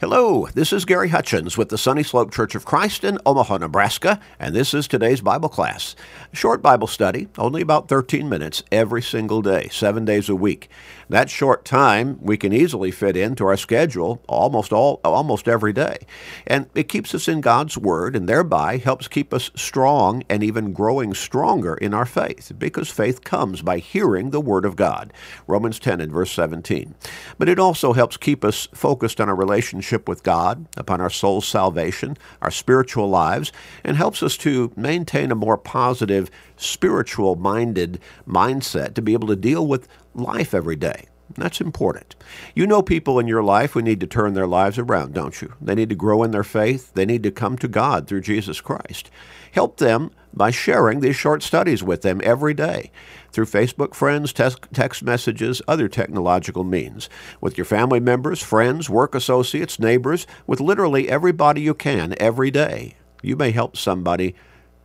Hello, this is Gary Hutchins with the Sunny Slope Church of Christ in Omaha, Nebraska, and this is today's Bible class. A short Bible study, only about 13 minutes every single day, seven days a week. That short time we can easily fit into our schedule almost all almost every day. And it keeps us in God's Word and thereby helps keep us strong and even growing stronger in our faith, because faith comes by hearing the Word of God. Romans 10 and verse 17. But it also helps keep us focused on our relationship with God, upon our soul's salvation, our spiritual lives, and helps us to maintain a more positive, spiritual minded mindset to be able to deal with life every day. That's important. You know people in your life who need to turn their lives around, don't you? They need to grow in their faith. They need to come to God through Jesus Christ. Help them by sharing these short studies with them every day through Facebook friends, text messages, other technological means, with your family members, friends, work associates, neighbors, with literally everybody you can every day. You may help somebody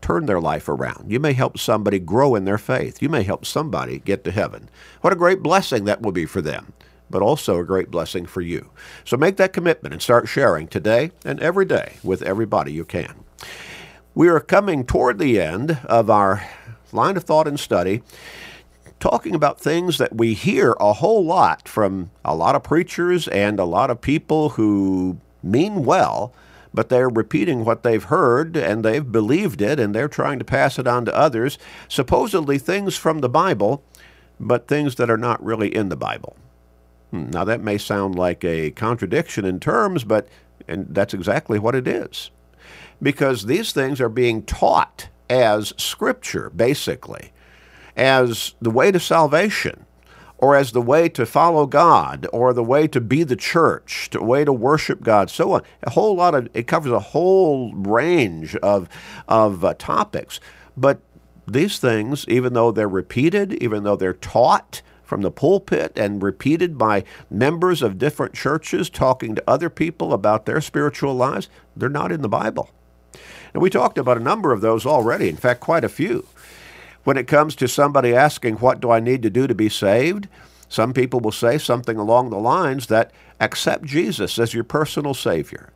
turn their life around. You may help somebody grow in their faith. You may help somebody get to heaven. What a great blessing that will be for them, but also a great blessing for you. So make that commitment and start sharing today and every day with everybody you can. We are coming toward the end of our line of thought and study, talking about things that we hear a whole lot from a lot of preachers and a lot of people who mean well, but they're repeating what they've heard and they've believed it and they're trying to pass it on to others, supposedly things from the Bible, but things that are not really in the Bible. Hmm, now, that may sound like a contradiction in terms, but and that's exactly what it is. Because these things are being taught as Scripture, basically, as the way to salvation, or as the way to follow God, or the way to be the church, the way to worship God, so on. A whole lot of it covers a whole range of of uh, topics, but these things, even though they're repeated, even though they're taught from the pulpit and repeated by members of different churches talking to other people about their spiritual lives, they're not in the Bible. And we talked about a number of those already, in fact, quite a few. When it comes to somebody asking, What do I need to do to be saved? Some people will say something along the lines that accept Jesus as your personal Savior.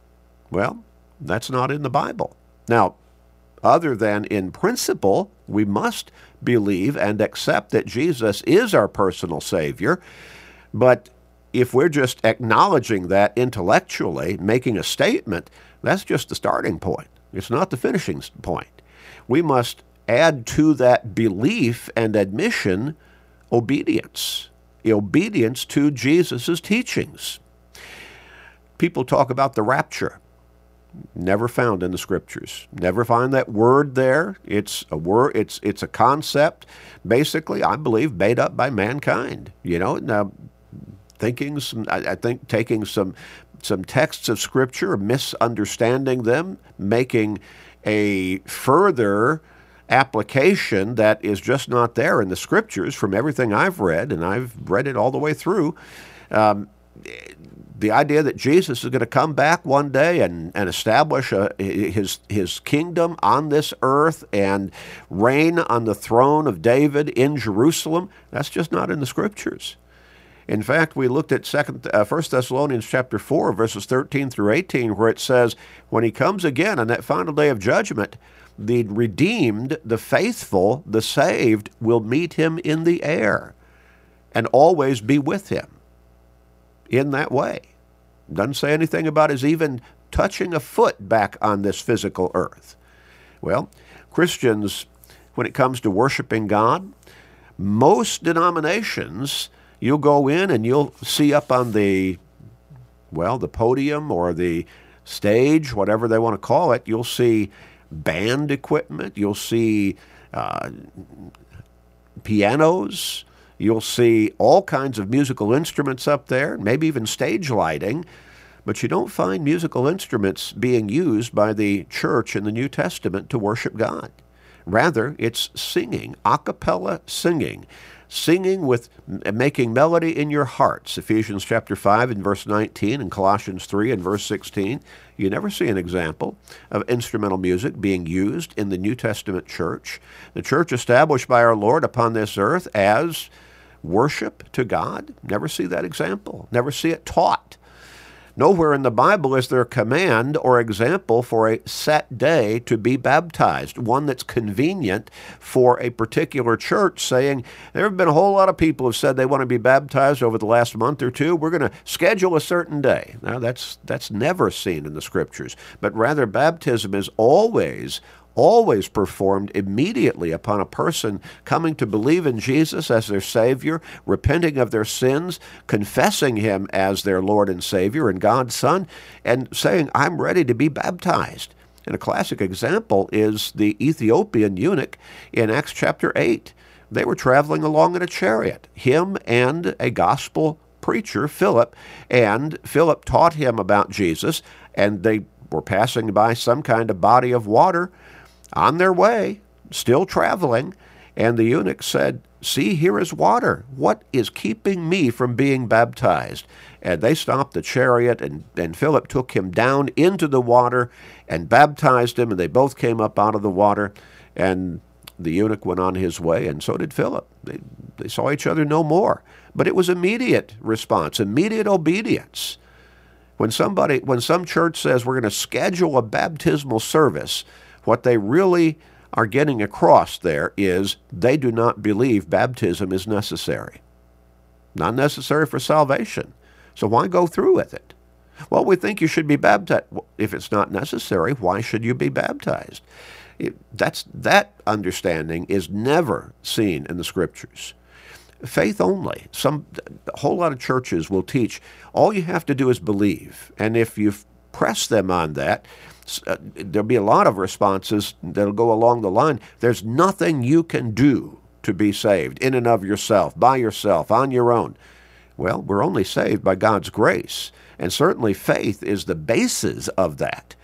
Well, that's not in the Bible. Now, other than in principle, we must believe and accept that Jesus is our personal Savior. But if we're just acknowledging that intellectually, making a statement, that's just the starting point. It's not the finishing point. We must add to that belief and admission obedience, obedience to Jesus' teachings. People talk about the rapture. Never found in the scriptures. Never find that word there. It's a word. It's it's a concept, basically. I believe made up by mankind. You know, now thinking some. I, I think taking some some texts of Scripture, misunderstanding them, making a further application that is just not there in the Scriptures from everything I've read, and I've read it all the way through. Um, the idea that Jesus is going to come back one day and, and establish a, his, his kingdom on this earth and reign on the throne of David in Jerusalem, that's just not in the Scriptures. In fact, we looked at second, uh, 1 Thessalonians chapter 4, verses 13 through 18, where it says, When he comes again on that final day of judgment, the redeemed, the faithful, the saved will meet him in the air and always be with him in that way. Doesn't say anything about his even touching a foot back on this physical earth. Well, Christians, when it comes to worshiping God, most denominations you'll go in and you'll see up on the, well, the podium or the stage, whatever they want to call it, you'll see band equipment, you'll see uh, pianos, you'll see all kinds of musical instruments up there, maybe even stage lighting, but you don't find musical instruments being used by the church in the New Testament to worship God. Rather, it's singing, a cappella singing singing with making melody in your hearts. Ephesians chapter 5 and verse 19 and colossians 3 and verse 16 you never see an example of instrumental music being used in the new testament church. The church established by our lord upon this earth as worship to god. Never see that example. Never see it taught Nowhere in the Bible is there a command or example for a set day to be baptized, one that's convenient for a particular church, saying, There have been a whole lot of people who have said they want to be baptized over the last month or two. We're going to schedule a certain day. Now, that's, that's never seen in the scriptures, but rather, baptism is always always performed immediately upon a person coming to believe in Jesus as their Savior, repenting of their sins, confessing Him as their Lord and Savior and God's Son, and saying, I'm ready to be baptized. And a classic example is the Ethiopian eunuch in Acts chapter 8. They were traveling along in a chariot, him and a gospel preacher, Philip, and Philip taught him about Jesus, and they were passing by some kind of body of water on their way, still traveling, and the eunuch said, See, here is water. What is keeping me from being baptized? And they stopped the chariot, and, and Philip took him down into the water and baptized him, and they both came up out of the water. And the eunuch went on his way, and so did Philip. They, they saw each other no more. But it was immediate response, immediate obedience. When somebody, when some church says we're going to schedule a baptismal service, what they really are getting across there is they do not believe baptism is necessary. Not necessary for salvation. So why go through with it? Well, we think you should be baptized. If it's not necessary, why should you be baptized? That's, that understanding is never seen in the scriptures. Faith only. Some, a whole lot of churches will teach all you have to do is believe. And if you press them on that, uh, there'll be a lot of responses that'll go along the line. There's nothing you can do to be saved in and of yourself, by yourself, on your own. Well, we're only saved by God's grace. And certainly faith is the basis of that.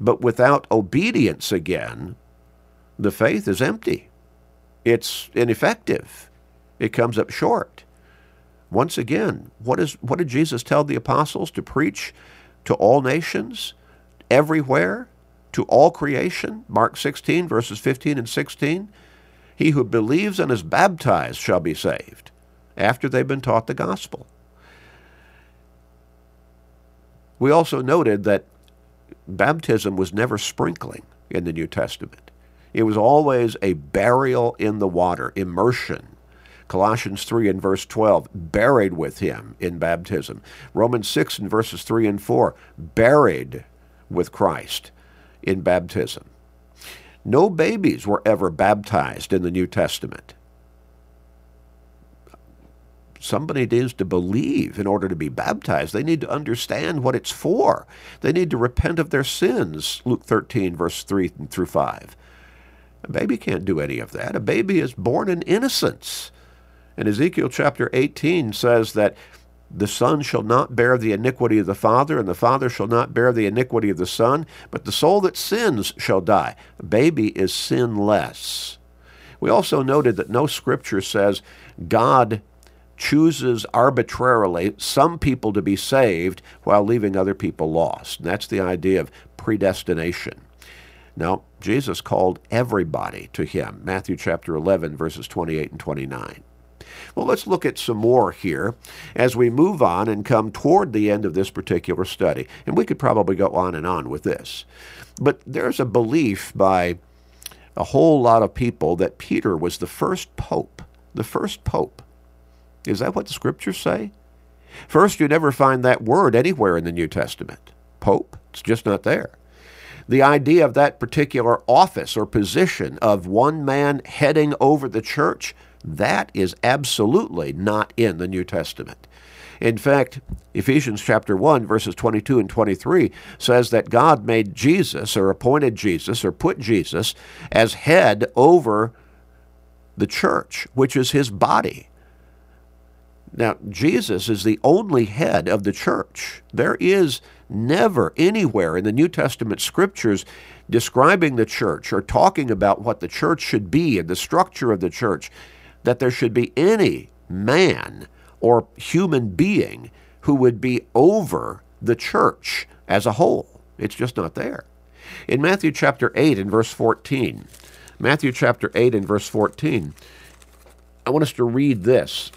But without obedience again, the faith is empty. It's ineffective. It comes up short. Once again, what, is, what did Jesus tell the apostles to preach to all nations? Everywhere to all creation. Mark 16, verses 15 and 16. He who believes and is baptized shall be saved after they've been taught the gospel. We also noted that baptism was never sprinkling in the New Testament. It was always a burial in the water, immersion. Colossians 3 and verse 12, buried with him in baptism. Romans 6 and verses 3 and 4, buried with Christ in baptism. No babies were ever baptized in the New Testament. Somebody needs to believe in order to be baptized. They need to understand what it's for. They need to repent of their sins, Luke 13, verse 3 through 5. A baby can't do any of that. A baby is born in innocence. And Ezekiel chapter 18 says that the Son shall not bear the iniquity of the Father, and the Father shall not bear the iniquity of the Son, but the soul that sins shall die. A baby is sinless. We also noted that no scripture says God chooses arbitrarily some people to be saved while leaving other people lost. And that's the idea of predestination. Now, Jesus called everybody to him. Matthew chapter 11, verses 28 and 29. Well, let's look at some more here as we move on and come toward the end of this particular study. And we could probably go on and on with this. But there's a belief by a whole lot of people that Peter was the first pope. The first pope. Is that what the scriptures say? First, you never find that word anywhere in the New Testament. Pope, it's just not there. The idea of that particular office or position of one man heading over the church that is absolutely not in the New Testament. In fact, Ephesians chapter 1 verses 22 and 23 says that God made Jesus or appointed Jesus or put Jesus as head over the church, which is his body. Now, Jesus is the only head of the church. There is never anywhere in the New Testament scriptures describing the church or talking about what the church should be and the structure of the church that there should be any man or human being who would be over the church as a whole. It's just not there. In Matthew chapter 8 and verse 14, Matthew chapter 8 and verse 14, I want us to read this.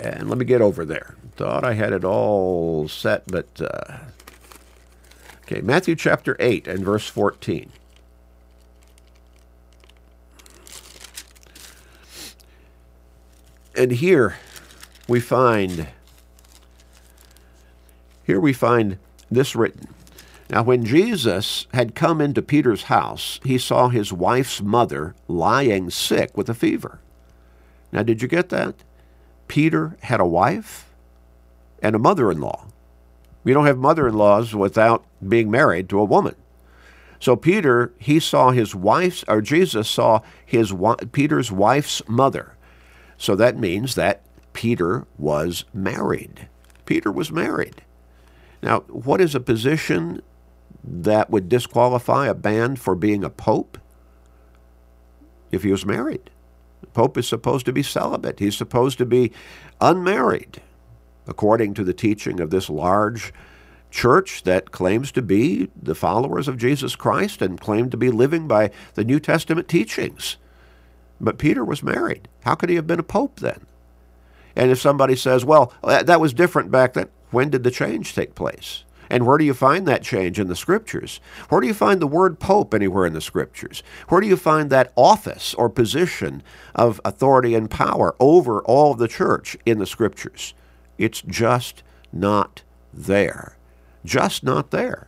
And let me get over there. thought I had it all set, but uh, okay, Matthew chapter 8 and verse 14. And here we find here we find this written. Now, when Jesus had come into Peter's house, he saw his wife's mother lying sick with a fever. Now, did you get that? Peter had a wife and a mother in law. We don't have mother in laws without being married to a woman. So Peter, he saw his wife's, or Jesus saw his Peter's wife's mother. So that means that Peter was married. Peter was married. Now, what is a position that would disqualify a man for being a pope? If he was married. The pope is supposed to be celibate. He's supposed to be unmarried, according to the teaching of this large church that claims to be the followers of Jesus Christ and claim to be living by the New Testament teachings. But Peter was married. How could he have been a pope then? And if somebody says, well, that was different back then, when did the change take place? And where do you find that change in the scriptures? Where do you find the word pope anywhere in the scriptures? Where do you find that office or position of authority and power over all the church in the scriptures? It's just not there. Just not there.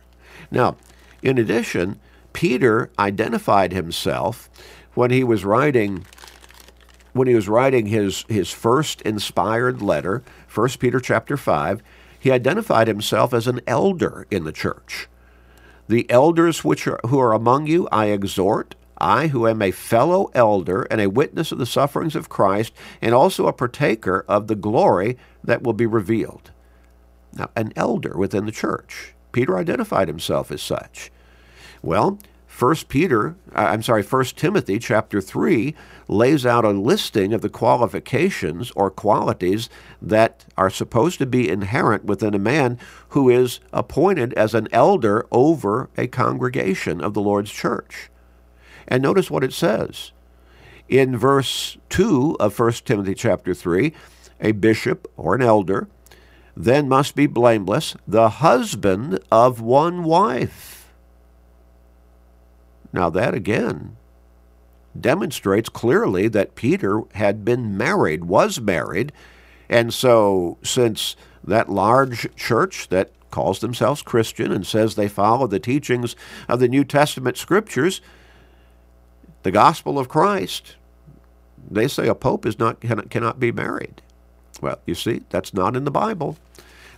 Now, in addition, Peter identified himself when he was writing when he was writing his, his first inspired letter, 1 Peter chapter 5, he identified himself as an elder in the church. The elders which are, who are among you I exhort, I who am a fellow elder and a witness of the sufferings of Christ, and also a partaker of the glory that will be revealed. Now, an elder within the church. Peter identified himself as such. Well, First Peter, uh, I'm sorry, First Timothy chapter 3 lays out a listing of the qualifications or qualities that are supposed to be inherent within a man who is appointed as an elder over a congregation of the Lord's church. And notice what it says. In verse 2 of 1 Timothy chapter 3, a bishop or an elder then must be blameless, the husband of one wife now, that again demonstrates clearly that Peter had been married, was married. And so, since that large church that calls themselves Christian and says they follow the teachings of the New Testament scriptures, the gospel of Christ, they say a pope is not cannot be married. Well, you see, that's not in the Bible.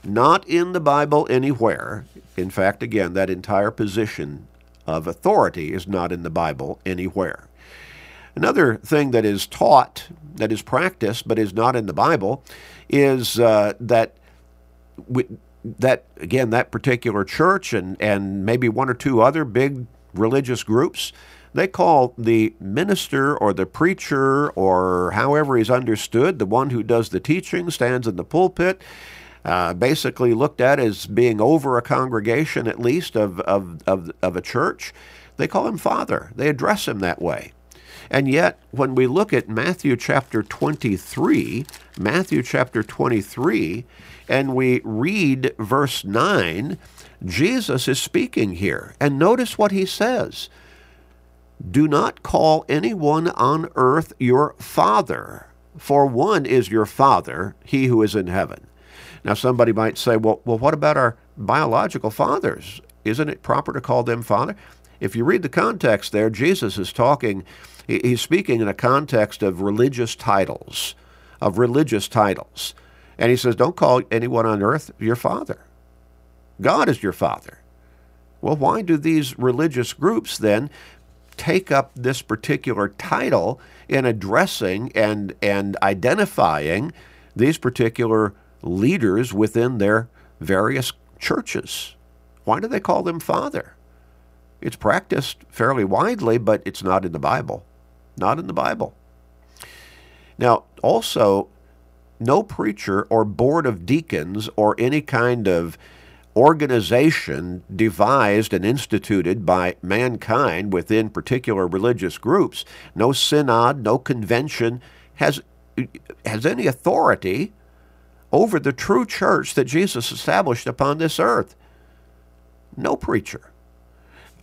Not in the Bible anywhere. In fact, again, that entire position of authority is not in the Bible anywhere. Another thing that is taught, that is practiced, but is not in the Bible, is uh, that we, that again that particular church and and maybe one or two other big religious groups they call the minister or the preacher or however he's understood the one who does the teaching stands in the pulpit uh, basically looked at as being over a congregation at least of, of, of, of a church. They call him Father. They address him that way. And yet, when we look at Matthew chapter 23, Matthew chapter 23, and we read verse 9, Jesus is speaking here. And notice what he says Do not call anyone on earth your father, for one is your father, he who is in heaven. Now, somebody might say, well, well, what about our biological fathers? Isn't it proper to call them father? If you read the context there, Jesus is talking, he's speaking in a context of religious titles, of religious titles. And he says, don't call anyone on earth your father. God is your father. Well, why do these religious groups then take up this particular title in addressing and, and identifying these particular leaders within their various churches. Why do they call them father? It's practiced fairly widely, but it's not in the Bible. Not in the Bible. Now, also, no preacher or board of deacons or any kind of organization devised and instituted by mankind within particular religious groups, no synod, no convention has has any authority over the true church that Jesus established upon this earth? No preacher.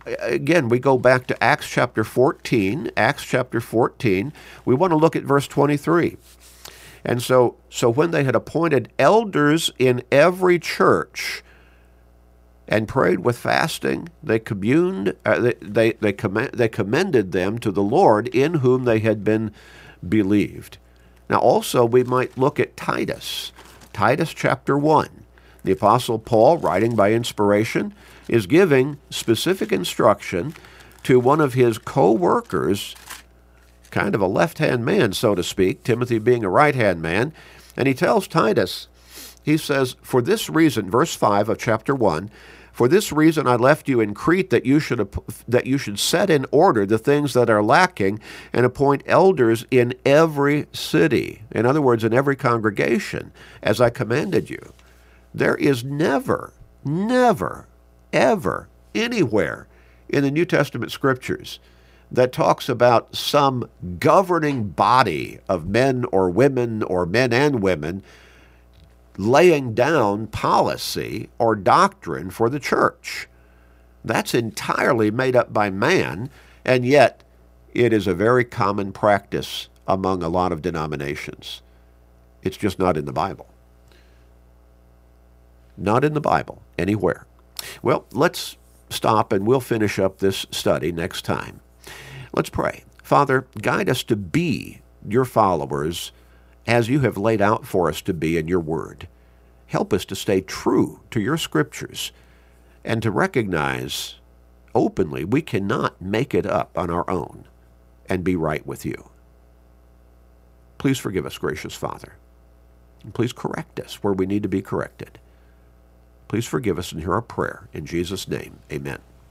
Again, we go back to Acts chapter 14. Acts chapter 14. We want to look at verse 23. And so, so when they had appointed elders in every church and prayed with fasting, they communed, uh, they, they, they, they commended them to the Lord in whom they had been believed. Now, also, we might look at Titus, Titus chapter 1. The Apostle Paul, writing by inspiration, is giving specific instruction to one of his co workers kind of a left hand man, so to speak, Timothy being a right hand man. And he tells Titus, he says, For this reason, verse 5 of chapter 1, for this reason I left you in Crete that you should that you should set in order the things that are lacking and appoint elders in every city. In other words, in every congregation, as I commanded you. There is never, never, ever, anywhere in the New Testament scriptures that talks about some governing body of men or women or men and women laying down policy or doctrine for the church. That's entirely made up by man, and yet it is a very common practice among a lot of denominations. It's just not in the Bible. Not in the Bible, anywhere. Well, let's stop and we'll finish up this study next time. Let's pray. Father, guide us to be your followers as you have laid out for us to be in your word. Help us to stay true to your scriptures and to recognize openly we cannot make it up on our own and be right with you. Please forgive us, gracious Father. And please correct us where we need to be corrected. Please forgive us and hear our prayer. In Jesus' name, amen.